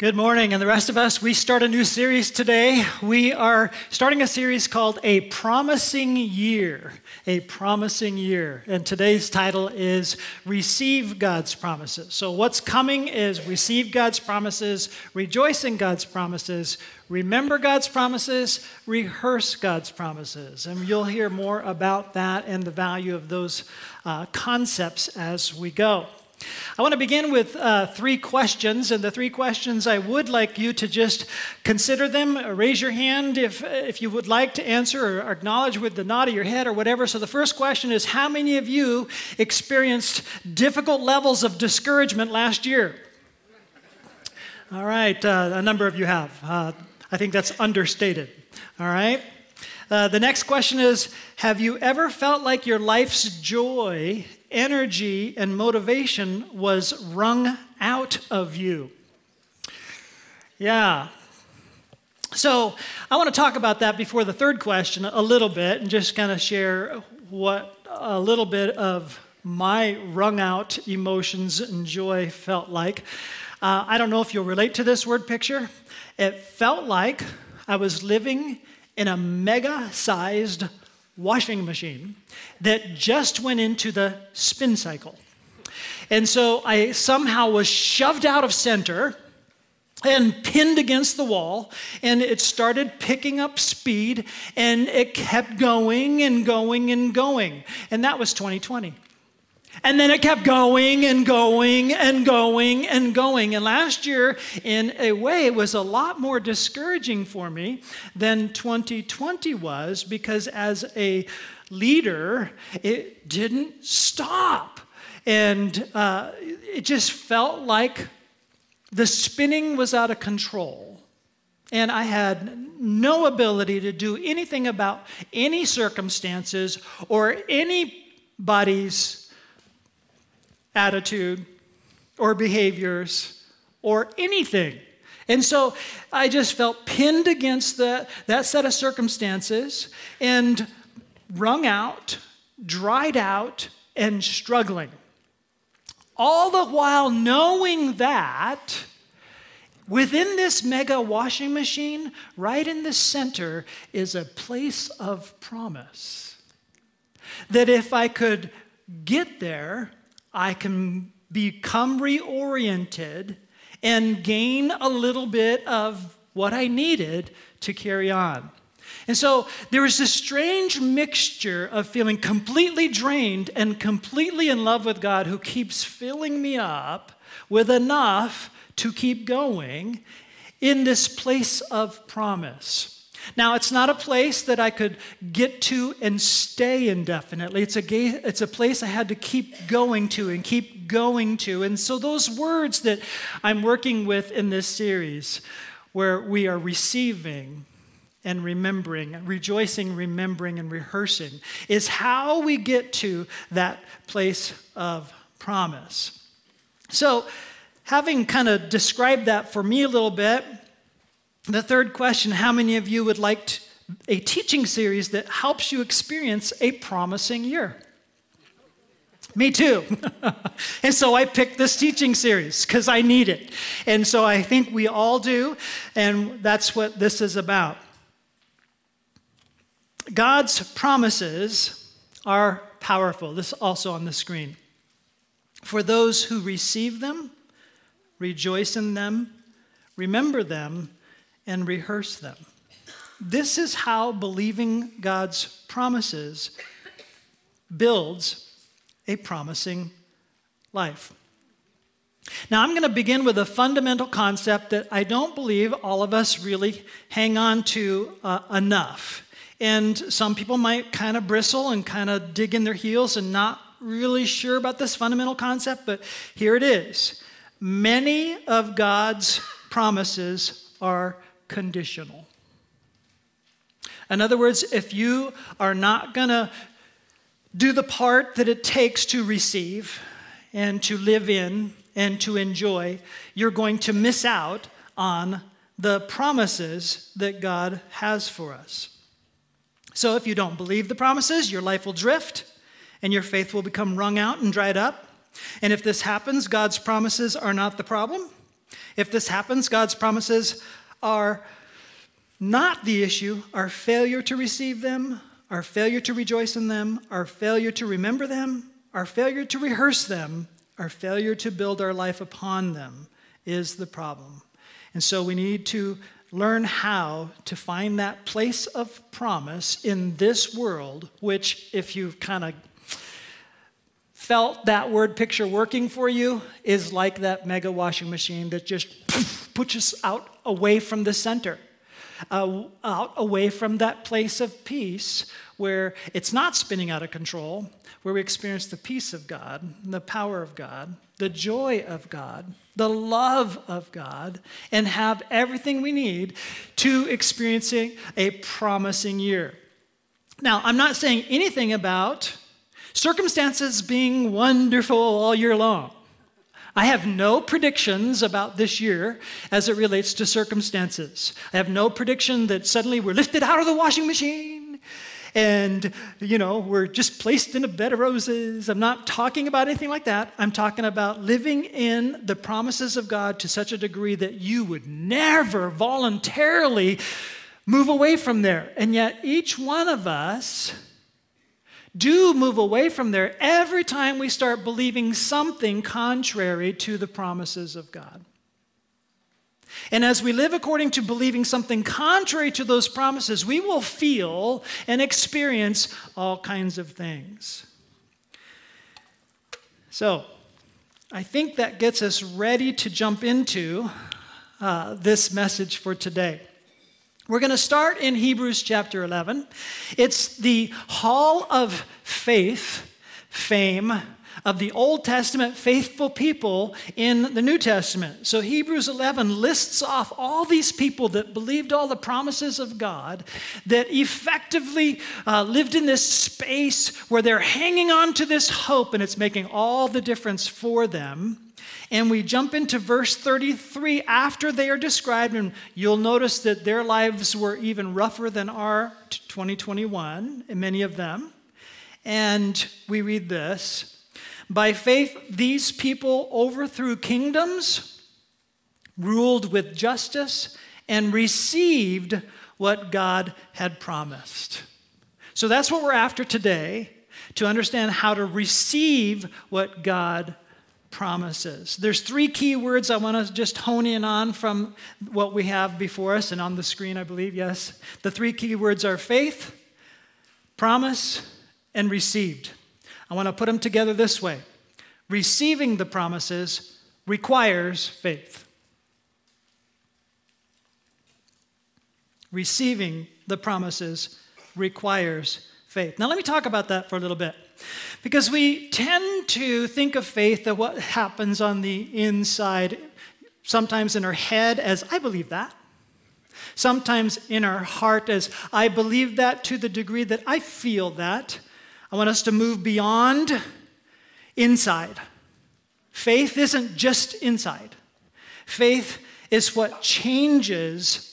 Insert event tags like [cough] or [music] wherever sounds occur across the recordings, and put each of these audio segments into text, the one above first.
Good morning. And the rest of us, we start a new series today. We are starting a series called A Promising Year. A Promising Year. And today's title is Receive God's Promises. So, what's coming is receive God's promises, rejoice in God's promises, remember God's promises, rehearse God's promises. And you'll hear more about that and the value of those uh, concepts as we go. I want to begin with uh, three questions, and the three questions I would like you to just consider them. Raise your hand if, if you would like to answer or acknowledge with the nod of your head or whatever. So, the first question is How many of you experienced difficult levels of discouragement last year? All right, uh, a number of you have. Uh, I think that's understated. All right. Uh, the next question is Have you ever felt like your life's joy energy and motivation was wrung out of you. Yeah. So I want to talk about that before the third question a little bit and just kind of share what a little bit of my wrung out emotions and joy felt like. Uh, I don't know if you'll relate to this word picture. It felt like I was living in a mega sized washing machine that just went into the spin cycle. And so I somehow was shoved out of center and pinned against the wall, and it started picking up speed, and it kept going and going and going. And that was 2020. And then it kept going and going and going and going. And last year, in a way, it was a lot more discouraging for me than 2020 was because as a leader, it didn't stop. And uh, it just felt like the spinning was out of control. And I had no ability to do anything about any circumstances or anybody's attitude or behaviors or anything. And so I just felt pinned against the, that set of circumstances and wrung out, dried out, and struggling. All the while knowing that within this mega washing machine, right in the center, is a place of promise. That if I could get there, I can become reoriented and gain a little bit of what I needed to carry on. And so there was this strange mixture of feeling completely drained and completely in love with God who keeps filling me up with enough to keep going in this place of promise. Now, it's not a place that I could get to and stay indefinitely. It's a, ga- it's a place I had to keep going to and keep going to. And so, those words that I'm working with in this series, where we are receiving and remembering, rejoicing, remembering, and rehearsing, is how we get to that place of promise. So, having kind of described that for me a little bit, the third question How many of you would like a teaching series that helps you experience a promising year? Me too. [laughs] and so I picked this teaching series because I need it. And so I think we all do, and that's what this is about. God's promises are powerful. This is also on the screen. For those who receive them, rejoice in them, remember them, and rehearse them. This is how believing God's promises builds a promising life. Now, I'm going to begin with a fundamental concept that I don't believe all of us really hang on to uh, enough. And some people might kind of bristle and kind of dig in their heels and not really sure about this fundamental concept, but here it is. Many of God's promises are conditional. In other words, if you are not going to do the part that it takes to receive and to live in and to enjoy, you're going to miss out on the promises that God has for us. So if you don't believe the promises, your life will drift and your faith will become wrung out and dried up. And if this happens, God's promises are not the problem. If this happens, God's promises are not the issue. Our failure to receive them, our failure to rejoice in them, our failure to remember them, our failure to rehearse them, our failure to build our life upon them is the problem. And so we need to learn how to find that place of promise in this world, which, if you've kind of felt that word picture working for you, is like that mega washing machine that just puts us out away from the center, uh, out away from that place of peace where it's not spinning out of control, where we experience the peace of God, the power of God, the joy of God, the love of God, and have everything we need to experiencing a promising year. Now, I'm not saying anything about circumstances being wonderful all year long. I have no predictions about this year as it relates to circumstances. I have no prediction that suddenly we're lifted out of the washing machine and, you know, we're just placed in a bed of roses. I'm not talking about anything like that. I'm talking about living in the promises of God to such a degree that you would never voluntarily move away from there. And yet, each one of us do move away from there every time we start believing something contrary to the promises of God. And as we live according to believing something contrary to those promises, we will feel and experience all kinds of things. So, I think that gets us ready to jump into uh, this message for today. We're going to start in Hebrews chapter 11. It's the hall of faith fame of the Old Testament faithful people in the New Testament. So Hebrews 11 lists off all these people that believed all the promises of God, that effectively uh, lived in this space where they're hanging on to this hope and it's making all the difference for them. And we jump into verse 33 after they are described, and you'll notice that their lives were even rougher than our 2021, and many of them. And we read this by faith, these people overthrew kingdoms, ruled with justice, and received what God had promised. So that's what we're after today to understand how to receive what God promises. There's three key words I want to just hone in on from what we have before us and on the screen, I believe, yes. The three key words are faith, promise, and received. I want to put them together this way receiving the promises requires faith. Receiving the promises requires faith. Now, let me talk about that for a little bit. Because we tend to think of faith that what happens on the inside, sometimes in our head, as I believe that. Sometimes in our heart, as I believe that to the degree that I feel that. I want us to move beyond inside. Faith isn't just inside, faith is what changes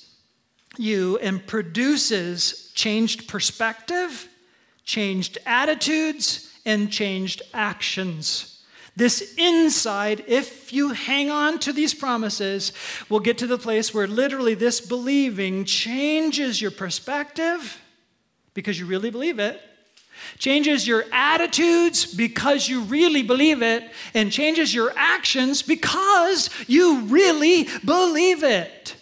you and produces changed perspective, changed attitudes, and changed actions. This inside, if you hang on to these promises, will get to the place where literally this believing changes your perspective because you really believe it changes your attitudes because you really believe it, and changes your actions because you really believe it.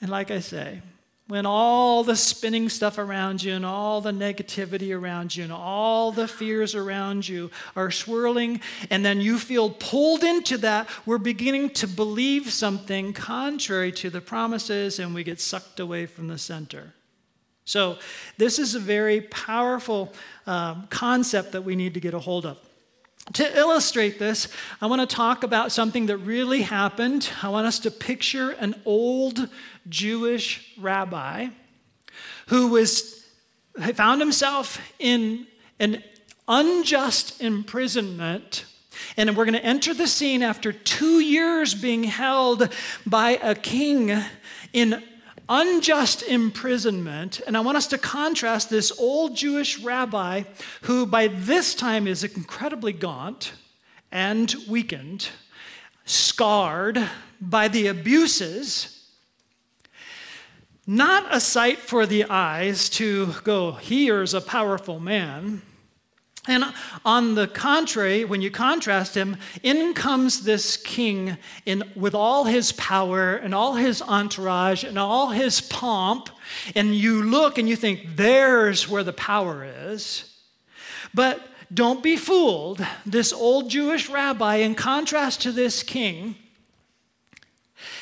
And like I say, when all the spinning stuff around you and all the negativity around you and all the fears around you are swirling, and then you feel pulled into that, we're beginning to believe something contrary to the promises, and we get sucked away from the center. So, this is a very powerful um, concept that we need to get a hold of. To illustrate this, I want to talk about something that really happened. I want us to picture an old Jewish rabbi who was found himself in an unjust imprisonment and we're going to enter the scene after two years being held by a king in unjust imprisonment. And I want us to contrast this old Jewish rabbi who by this time is incredibly gaunt and weakened, scarred by the abuses, not a sight for the eyes to go, here's a powerful man. And on the contrary, when you contrast him, in comes this king in, with all his power and all his entourage and all his pomp. And you look and you think, there's where the power is. But don't be fooled. This old Jewish rabbi, in contrast to this king,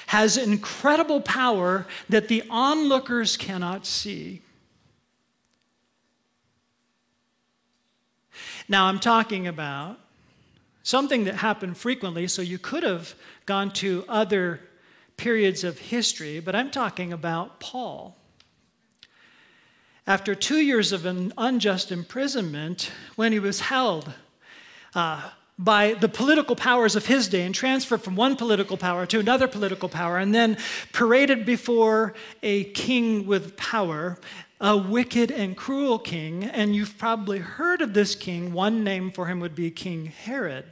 has incredible power that the onlookers cannot see. Now, I'm talking about something that happened frequently, so you could have gone to other periods of history, but I'm talking about Paul. After two years of an unjust imprisonment, when he was held uh, by the political powers of his day and transferred from one political power to another political power, and then paraded before a king with power, a wicked and cruel king, and you've probably heard of this king. One name for him would be King Herod.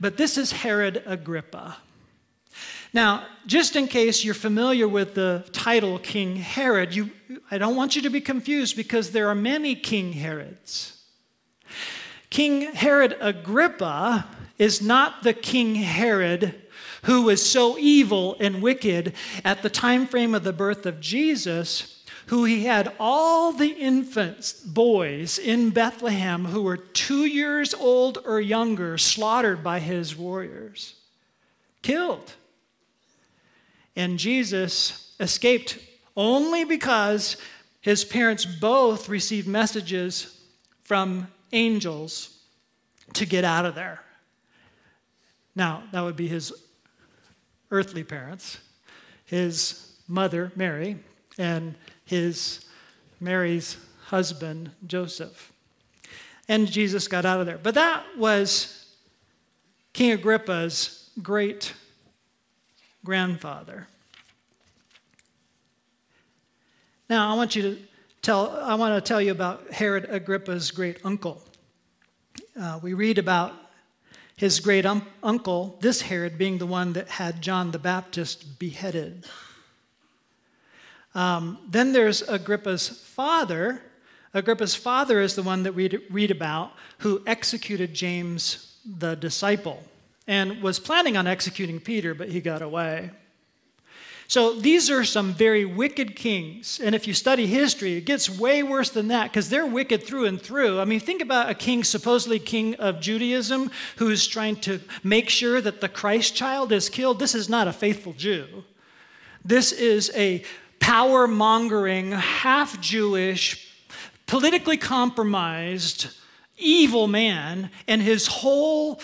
But this is Herod Agrippa. Now, just in case you're familiar with the title King Herod, you, I don't want you to be confused because there are many King Herods. King Herod Agrippa is not the King Herod who was so evil and wicked at the time frame of the birth of Jesus, who he had all the infants, boys in Bethlehem who were two years old or younger slaughtered by his warriors, killed. And Jesus escaped only because his parents both received messages from angels to get out of there. Now, that would be his earthly parents, his mother, Mary, and his Mary's husband, Joseph. And Jesus got out of there. But that was King Agrippa's great grandfather. Now, I want you to tell, I want to tell you about Herod Agrippa's great uncle. Uh, we read about his great um, uncle, this Herod, being the one that had John the Baptist beheaded. Um, then there's Agrippa's father. Agrippa's father is the one that we read about who executed James the disciple and was planning on executing Peter, but he got away. So these are some very wicked kings. And if you study history, it gets way worse than that because they're wicked through and through. I mean, think about a king, supposedly king of Judaism, who's trying to make sure that the Christ child is killed. This is not a faithful Jew. This is a power mongering, half Jewish, politically compromised, evil man, and his whole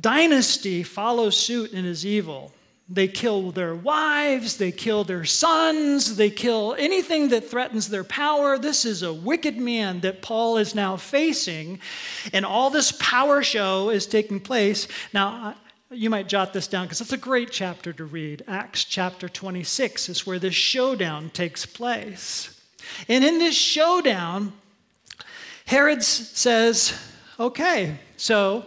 dynasty follows suit and is evil. They kill their wives, they kill their sons, they kill anything that threatens their power. This is a wicked man that Paul is now facing, and all this power show is taking place. Now, you might jot this down because it's a great chapter to read. Acts chapter 26 is where this showdown takes place. And in this showdown, Herod says, Okay, so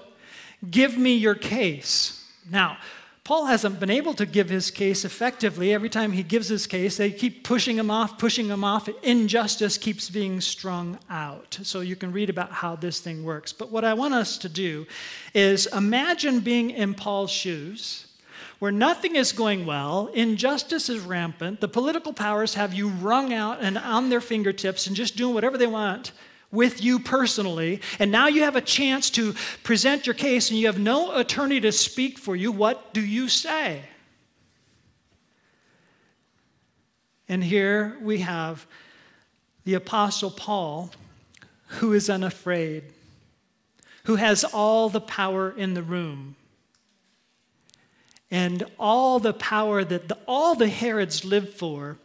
give me your case. Now, Paul hasn't been able to give his case effectively. Every time he gives his case, they keep pushing him off, pushing him off. Injustice keeps being strung out. So you can read about how this thing works. But what I want us to do is imagine being in Paul's shoes where nothing is going well, injustice is rampant, the political powers have you wrung out and on their fingertips and just doing whatever they want with you personally, and now you have a chance to present your case and you have no attorney to speak for you, what do you say? And here we have the Apostle Paul, who is unafraid, who has all the power in the room. And all the power that the, all the Herods live for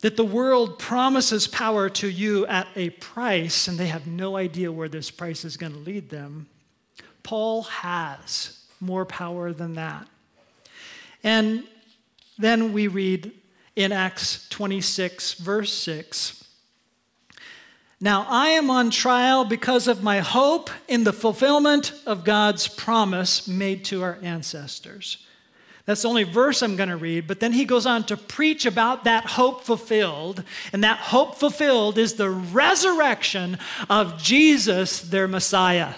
that the world promises power to you at a price, and they have no idea where this price is going to lead them. Paul has more power than that. And then we read in Acts 26, verse 6 Now I am on trial because of my hope in the fulfillment of God's promise made to our ancestors. That's the only verse I'm going to read, but then he goes on to preach about that hope fulfilled. And that hope fulfilled is the resurrection of Jesus, their Messiah,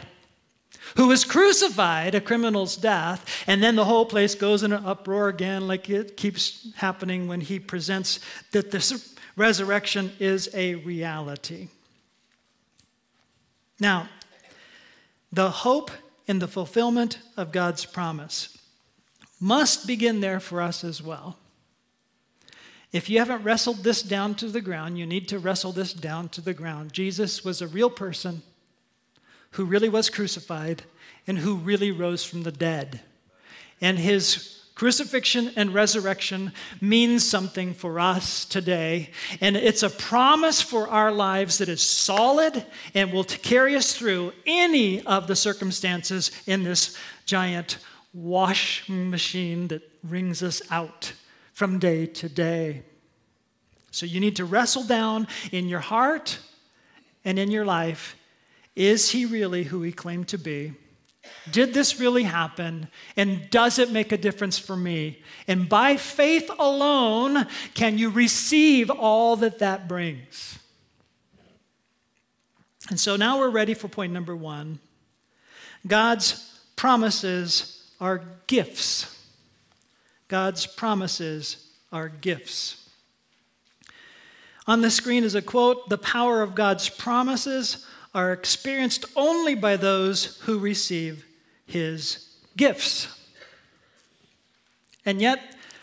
who was crucified, a criminal's death. And then the whole place goes in an uproar again, like it keeps happening when he presents that this resurrection is a reality. Now, the hope in the fulfillment of God's promise must begin there for us as well. If you haven't wrestled this down to the ground, you need to wrestle this down to the ground. Jesus was a real person who really was crucified and who really rose from the dead. And his crucifixion and resurrection means something for us today. And it's a promise for our lives that is solid and will carry us through any of the circumstances in this giant washing machine that wrings us out from day to day. So you need to wrestle down in your heart and in your life is he really who he claimed to be? Did this really happen? And does it make a difference for me? And by faith alone, can you receive all that that brings? And so now we're ready for point number one God's promises are gifts. God's promises are gifts. On the screen is a quote The power of God's promises are experienced only by those who receive his gifts. And yet,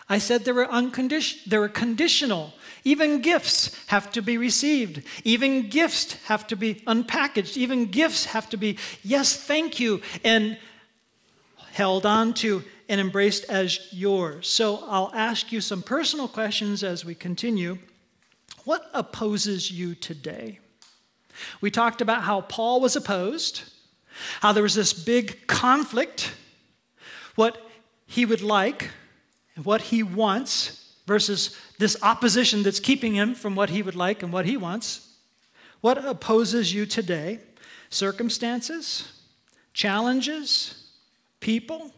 I said they were, uncondition- they were conditional. Even gifts have to be received. Even gifts have to be unpackaged. Even gifts have to be, yes, thank you, and held on to and embraced as yours. So I'll ask you some personal questions as we continue. What opposes you today? We talked about how Paul was opposed, how there was this big conflict, what he would like and what he wants versus this opposition that's keeping him from what he would like and what he wants. What opposes you today? Circumstances, challenges, people,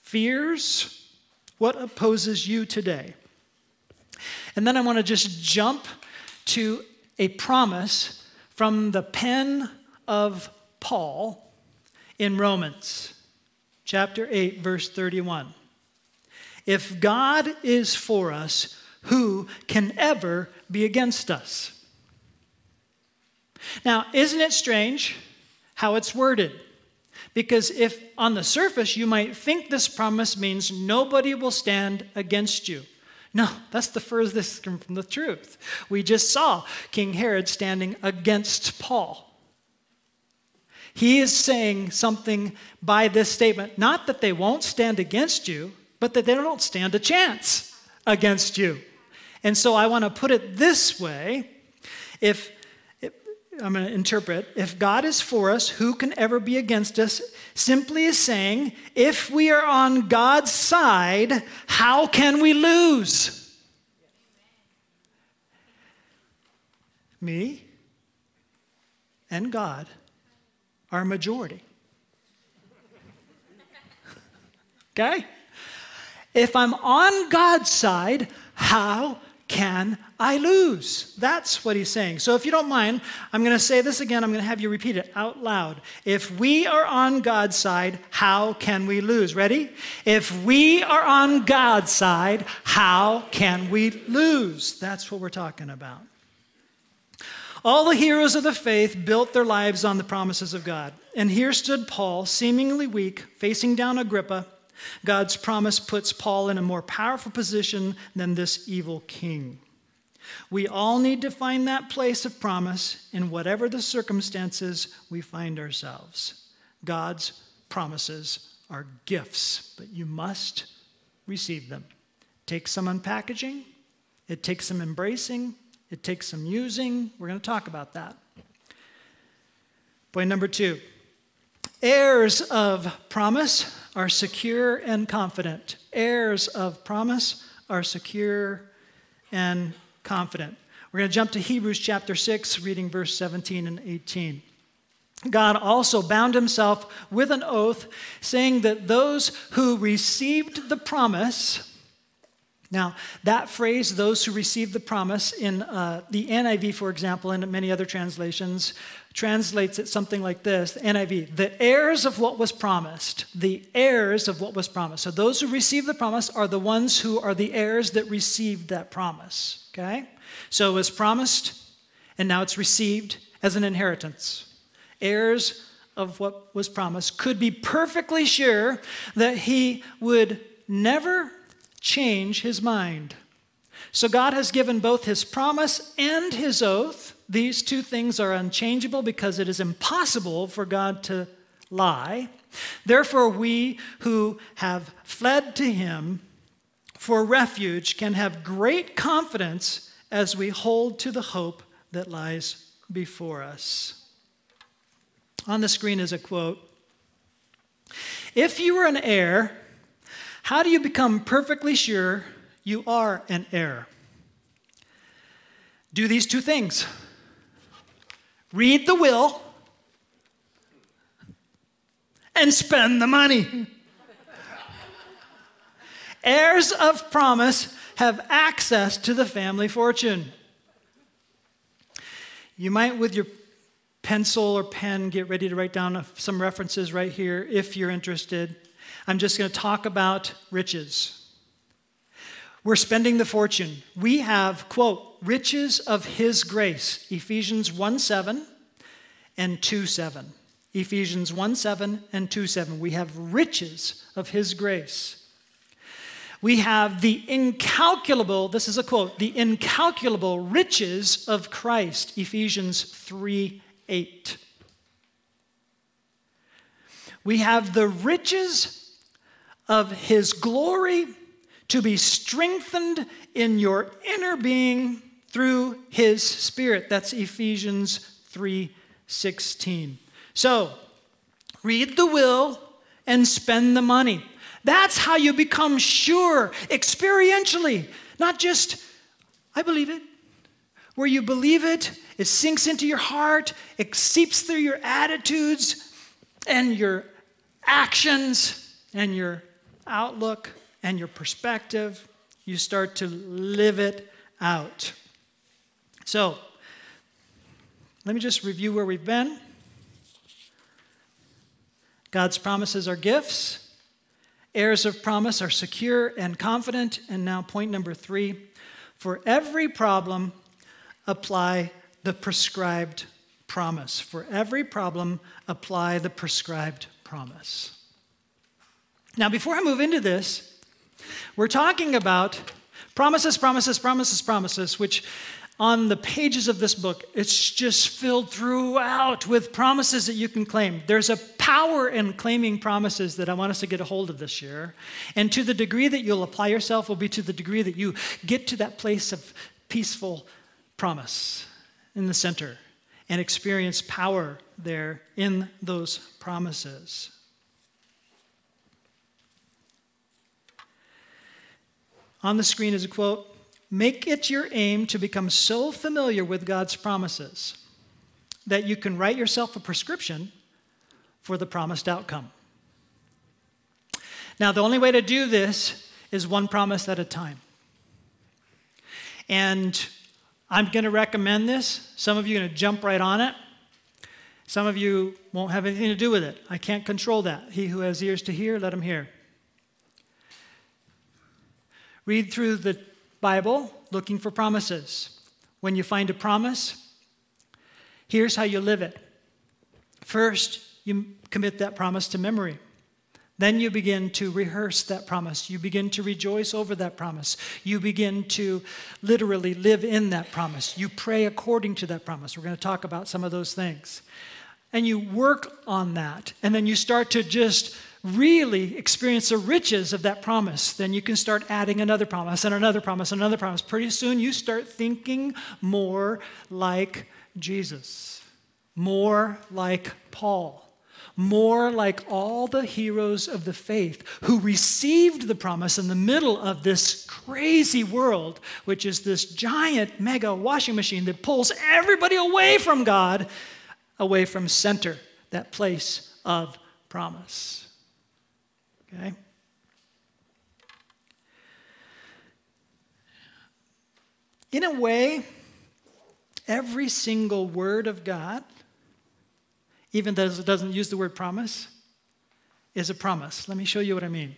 fears, what opposes you today? And then I want to just jump to a promise from the pen of Paul in Romans chapter 8, verse 31. If God is for us, who can ever be against us? Now, isn't it strange how it's worded? Because if on the surface you might think this promise means nobody will stand against you. No, that's the furthest from the truth. We just saw King Herod standing against Paul. He is saying something by this statement, not that they won't stand against you, but that they don't stand a chance against you. And so I want to put it this way if I'm going to interpret if God is for us, who can ever be against us? Simply is saying, if we are on God's side, how can we lose? Me and God are majority. okay? If I'm on God's side, how can I lose? That's what he's saying. So if you don't mind, I'm going to say this again. I'm going to have you repeat it out loud. If we are on God's side, how can we lose? Ready? If we are on God's side, how can we lose? That's what we're talking about. All the heroes of the faith built their lives on the promises of God. And here stood Paul, seemingly weak, facing down Agrippa God's promise puts Paul in a more powerful position than this evil king. We all need to find that place of promise in whatever the circumstances we find ourselves. God's promises are gifts, but you must receive them. It takes some unpackaging, it takes some embracing, it takes some using. We're going to talk about that. Point number two heirs of promise are secure and confident. Heirs of promise are secure and confident. We're going to jump to Hebrews chapter 6, reading verse 17 and 18. God also bound himself with an oath, saying that those who received the promise, now, that phrase, those who received the promise, in uh, the NIV, for example, and many other translations, translates it something like this NIV, the heirs of what was promised. The heirs of what was promised. So, those who received the promise are the ones who are the heirs that received that promise. Okay? So, it was promised, and now it's received as an inheritance heirs of what was promised, could be perfectly sure that he would never change his mind. So God has given both his promise and his oath. These two things are unchangeable because it is impossible for God to lie. Therefore, we who have fled to him for refuge can have great confidence as we hold to the hope that lies before us. On the screen is a quote If you were an heir, how do you become perfectly sure you are an heir? Do these two things read the will and spend the money. Heirs of promise have access to the family fortune. You might, with your pencil or pen, get ready to write down some references right here if you're interested. I'm just going to talk about riches. We're spending the fortune. We have, quote, riches of his grace, Ephesians 1 7 and 2 7. Ephesians 1 7 and 2 7. We have riches of his grace. We have the incalculable, this is a quote, the incalculable riches of Christ, Ephesians 3 8. We have the riches of his glory to be strengthened in your inner being through his spirit. That's Ephesians 3:16. So, read the will and spend the money. That's how you become sure experientially, not just I believe it. Where you believe it it sinks into your heart, it seeps through your attitudes and your actions and your outlook and your perspective. You start to live it out. So, let me just review where we've been. God's promises are gifts. Heirs of promise are secure and confident. And now, point number three for every problem, apply the prescribed promise. For every problem, apply the prescribed promise. Now, before I move into this, we're talking about promises, promises, promises, promises, which on the pages of this book, it's just filled throughout with promises that you can claim. There's a power in claiming promises that I want us to get a hold of this year. And to the degree that you'll apply yourself will be to the degree that you get to that place of peaceful promise in the center and experience power there in those promises. On the screen is a quote Make it your aim to become so familiar with God's promises that you can write yourself a prescription for the promised outcome. Now, the only way to do this is one promise at a time. And I'm going to recommend this. Some of you are going to jump right on it. Some of you won't have anything to do with it. I can't control that. He who has ears to hear, let him hear. Read through the Bible looking for promises. When you find a promise, here's how you live it. First, you commit that promise to memory. Then you begin to rehearse that promise. You begin to rejoice over that promise. You begin to literally live in that promise. You pray according to that promise. We're going to talk about some of those things. And you work on that. And then you start to just really experience the riches of that promise. Then you can start adding another promise and another promise and another promise. Pretty soon you start thinking more like Jesus, more like Paul more like all the heroes of the faith who received the promise in the middle of this crazy world, which is this giant mega washing machine that pulls everybody away from God, away from center, that place of promise. Okay? In a way, every single word of God, even though it doesn't use the word promise, is a promise. Let me show you what I mean.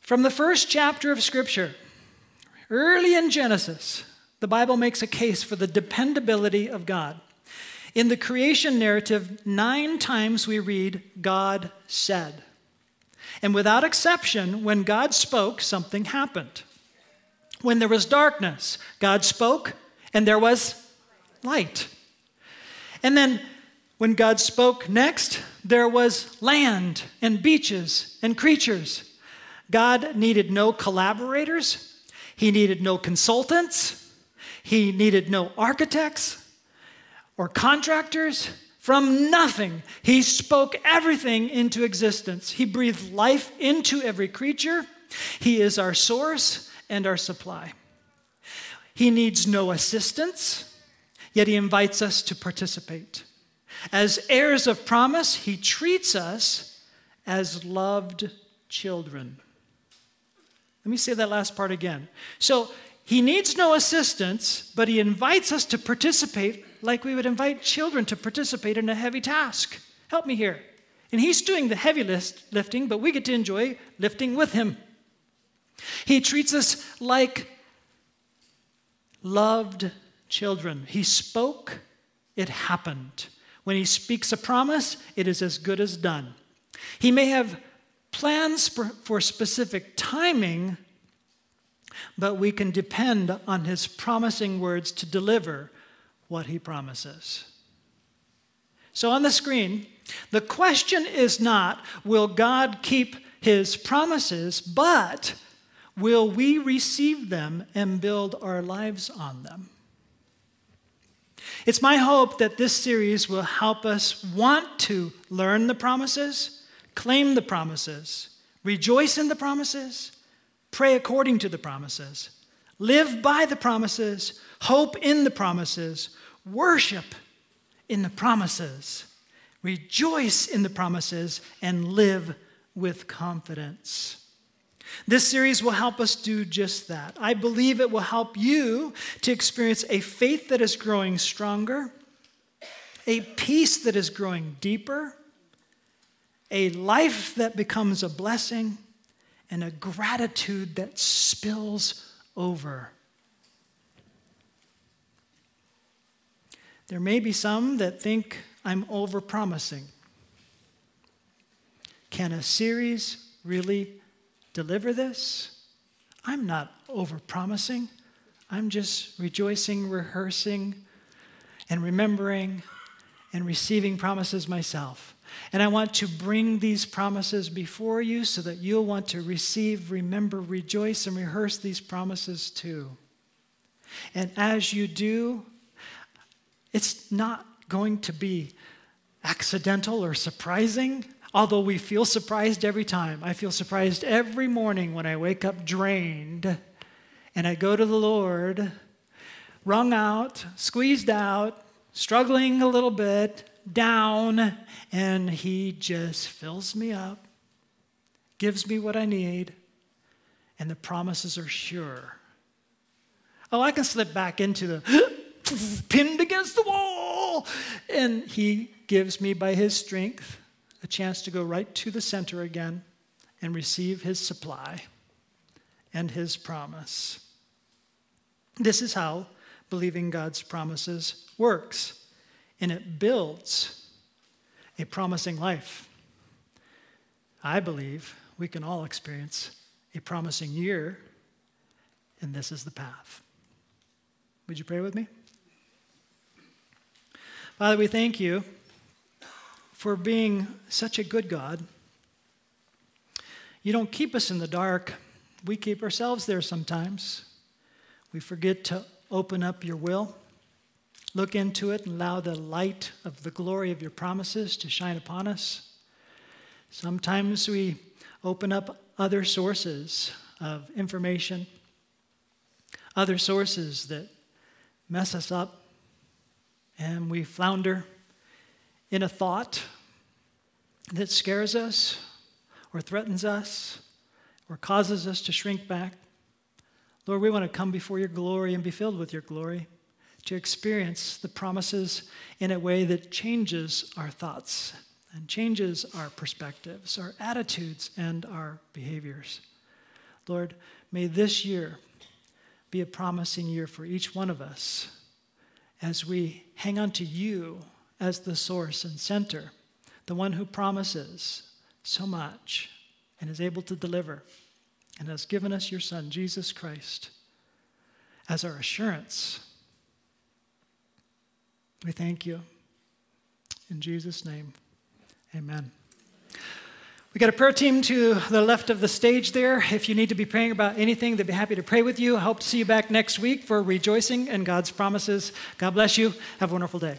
From the first chapter of Scripture, early in Genesis, the Bible makes a case for the dependability of God. In the creation narrative, nine times we read, God said. And without exception, when God spoke, something happened. When there was darkness, God spoke and there was light. And then when God spoke next, there was land and beaches and creatures. God needed no collaborators, He needed no consultants, He needed no architects or contractors. From nothing, He spoke everything into existence. He breathed life into every creature. He is our source and our supply. He needs no assistance, yet he invites us to participate. As heirs of promise, he treats us as loved children. Let me say that last part again. So, he needs no assistance, but he invites us to participate like we would invite children to participate in a heavy task. Help me here. And he's doing the heavy list, lifting, but we get to enjoy lifting with him. He treats us like loved children. He spoke, it happened. When he speaks a promise, it is as good as done. He may have plans for, for specific timing, but we can depend on his promising words to deliver what he promises. So on the screen, the question is not, will God keep his promises, but will we receive them and build our lives on them? It's my hope that this series will help us want to learn the promises, claim the promises, rejoice in the promises, pray according to the promises, live by the promises, hope in the promises, worship in the promises, rejoice in the promises, and live with confidence. This series will help us do just that. I believe it will help you to experience a faith that is growing stronger, a peace that is growing deeper, a life that becomes a blessing, and a gratitude that spills over. There may be some that think I'm overpromising. Can a series really deliver this. I'm not over promising. I'm just rejoicing, rehearsing, and remembering and receiving promises myself. And I want to bring these promises before you so that you'll want to receive, remember, rejoice, and rehearse these promises too. And as you do, it's not going to be accidental or surprising. Although we feel surprised every time. I feel surprised every morning when I wake up drained and I go to the Lord, wrung out, squeezed out, struggling a little bit, down, and He just fills me up, gives me what I need, and the promises are sure. Oh, I can slip back into the [gasps] pinned against the wall, and He gives me by His strength a chance to go right to the center again and receive his supply and his promise. This is how believing God's promises works, and it builds a promising life. I believe we can all experience a promising year, and this is the path. Would you pray with me? Father, we thank you for being such a good God. You don't keep us in the dark, we keep ourselves there sometimes. We forget to open up your will, look into it and allow the light of the glory of your promises to shine upon us. Sometimes we open up other sources of information, other sources that mess us up, and we flounder in a thought that scares us or threatens us or causes us to shrink back. Lord, we want to come before your glory and be filled with your glory, to experience the promises in a way that changes our thoughts and changes our perspectives, our attitudes, and our behaviors. Lord, may this year be a promising year for each one of us as we hang on to you as the source and center, the one who promises so much and is able to deliver and has given us your Son, Jesus Christ, as our assurance. We thank you. In Jesus' name, amen. We got a prayer team to the left of the stage there. If you need to be praying about anything, they'd be happy to pray with you. I hope to see you back next week for rejoicing in God's promises. God bless you. Have a wonderful day.